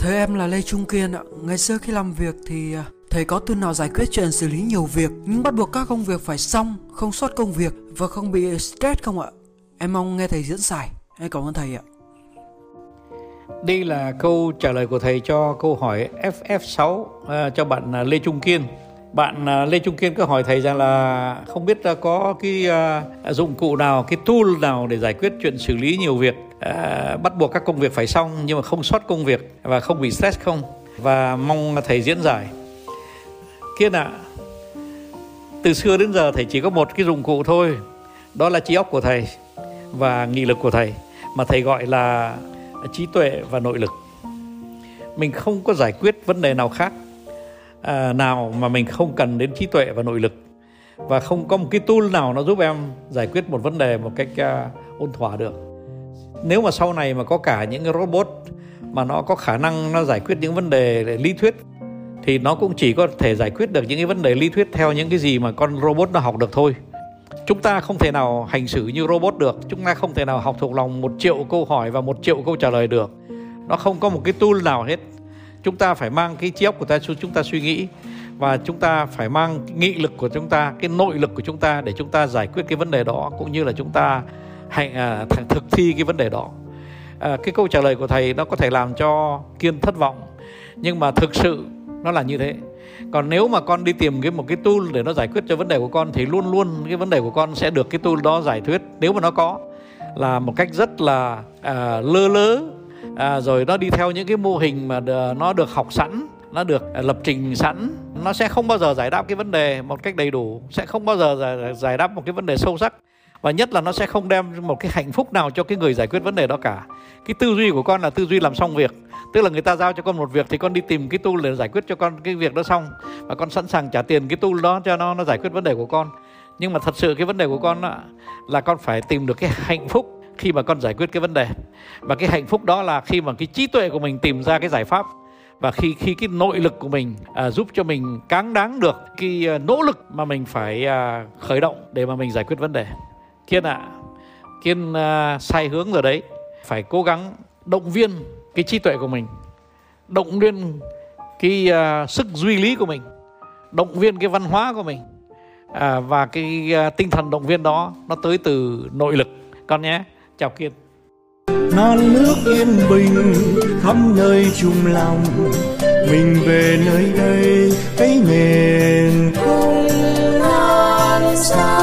thế em là Lê Trung Kiên ạ. Ngày xưa khi làm việc thì à, thầy có tư nào giải quyết chuyện xử lý nhiều việc nhưng bắt buộc các công việc phải xong, không sót công việc và không bị stress không ạ? Em mong nghe thầy diễn giải. Em cảm ơn thầy ạ. Đây là câu trả lời của thầy cho câu hỏi FF6 uh, à, cho bạn à, Lê Trung Kiên. Bạn à, Lê Trung Kiên có hỏi thầy rằng là không biết có cái dụng cụ nào, cái tool nào để giải quyết chuyện xử lý nhiều việc, à, bắt buộc các công việc phải xong nhưng mà không sót công việc và không bị stress không? Và mong thầy diễn giải. Kiên ạ, à, từ xưa đến giờ thầy chỉ có một cái dụng cụ thôi, đó là trí óc của thầy và nghị lực của thầy mà thầy gọi là trí tuệ và nội lực mình không có giải quyết vấn đề nào khác à, nào mà mình không cần đến trí tuệ và nội lực và không có một cái tool nào nó giúp em giải quyết một vấn đề một cách uh, ôn thỏa được nếu mà sau này mà có cả những cái robot mà nó có khả năng nó giải quyết những vấn đề lý thuyết, thì nó cũng chỉ có thể giải quyết được những cái vấn đề lý thuyết theo những cái gì mà con robot nó học được thôi. Chúng ta không thể nào hành xử như robot được. Chúng ta không thể nào học thuộc lòng một triệu câu hỏi và một triệu câu trả lời được. Nó không có một cái tool nào hết. Chúng ta phải mang cái trí óc của ta chúng ta suy nghĩ. Và chúng ta phải mang nghị lực của chúng ta, cái nội lực của chúng ta để chúng ta giải quyết cái vấn đề đó, cũng như là chúng ta hành à, thực thi cái vấn đề đó. À, cái câu trả lời của thầy nó có thể làm cho kiên thất vọng nhưng mà thực sự nó là như thế. Còn nếu mà con đi tìm cái một cái tool để nó giải quyết cho vấn đề của con thì luôn luôn cái vấn đề của con sẽ được cái tool đó giải quyết nếu mà nó có là một cách rất là à, lơ lớ à, rồi nó đi theo những cái mô hình mà nó được học sẵn nó được à, lập trình sẵn nó sẽ không bao giờ giải đáp cái vấn đề một cách đầy đủ sẽ không bao giờ giải, giải đáp một cái vấn đề sâu sắc và nhất là nó sẽ không đem một cái hạnh phúc nào cho cái người giải quyết vấn đề đó cả. Cái tư duy của con là tư duy làm xong việc. Tức là người ta giao cho con một việc thì con đi tìm cái tool để giải quyết cho con cái việc đó xong. Và con sẵn sàng trả tiền cái tool đó cho nó nó giải quyết vấn đề của con. Nhưng mà thật sự cái vấn đề của con đó, là con phải tìm được cái hạnh phúc khi mà con giải quyết cái vấn đề. Và cái hạnh phúc đó là khi mà cái trí tuệ của mình tìm ra cái giải pháp. Và khi khi cái nội lực của mình à, giúp cho mình cáng đáng được cái à, nỗ lực mà mình phải à, khởi động để mà mình giải quyết vấn đề kiên ạ. À, kiên à, sai hướng rồi đấy. Phải cố gắng động viên cái trí tuệ của mình động viên cái à, sức duy lý của mình động viên cái văn hóa của mình à, và cái à, tinh thần động viên đó nó tới từ nội lực. Con nhé. Chào kiên. Non nước yên bình khắp nơi chung lòng. Mình về nơi đây cái miền không non xa.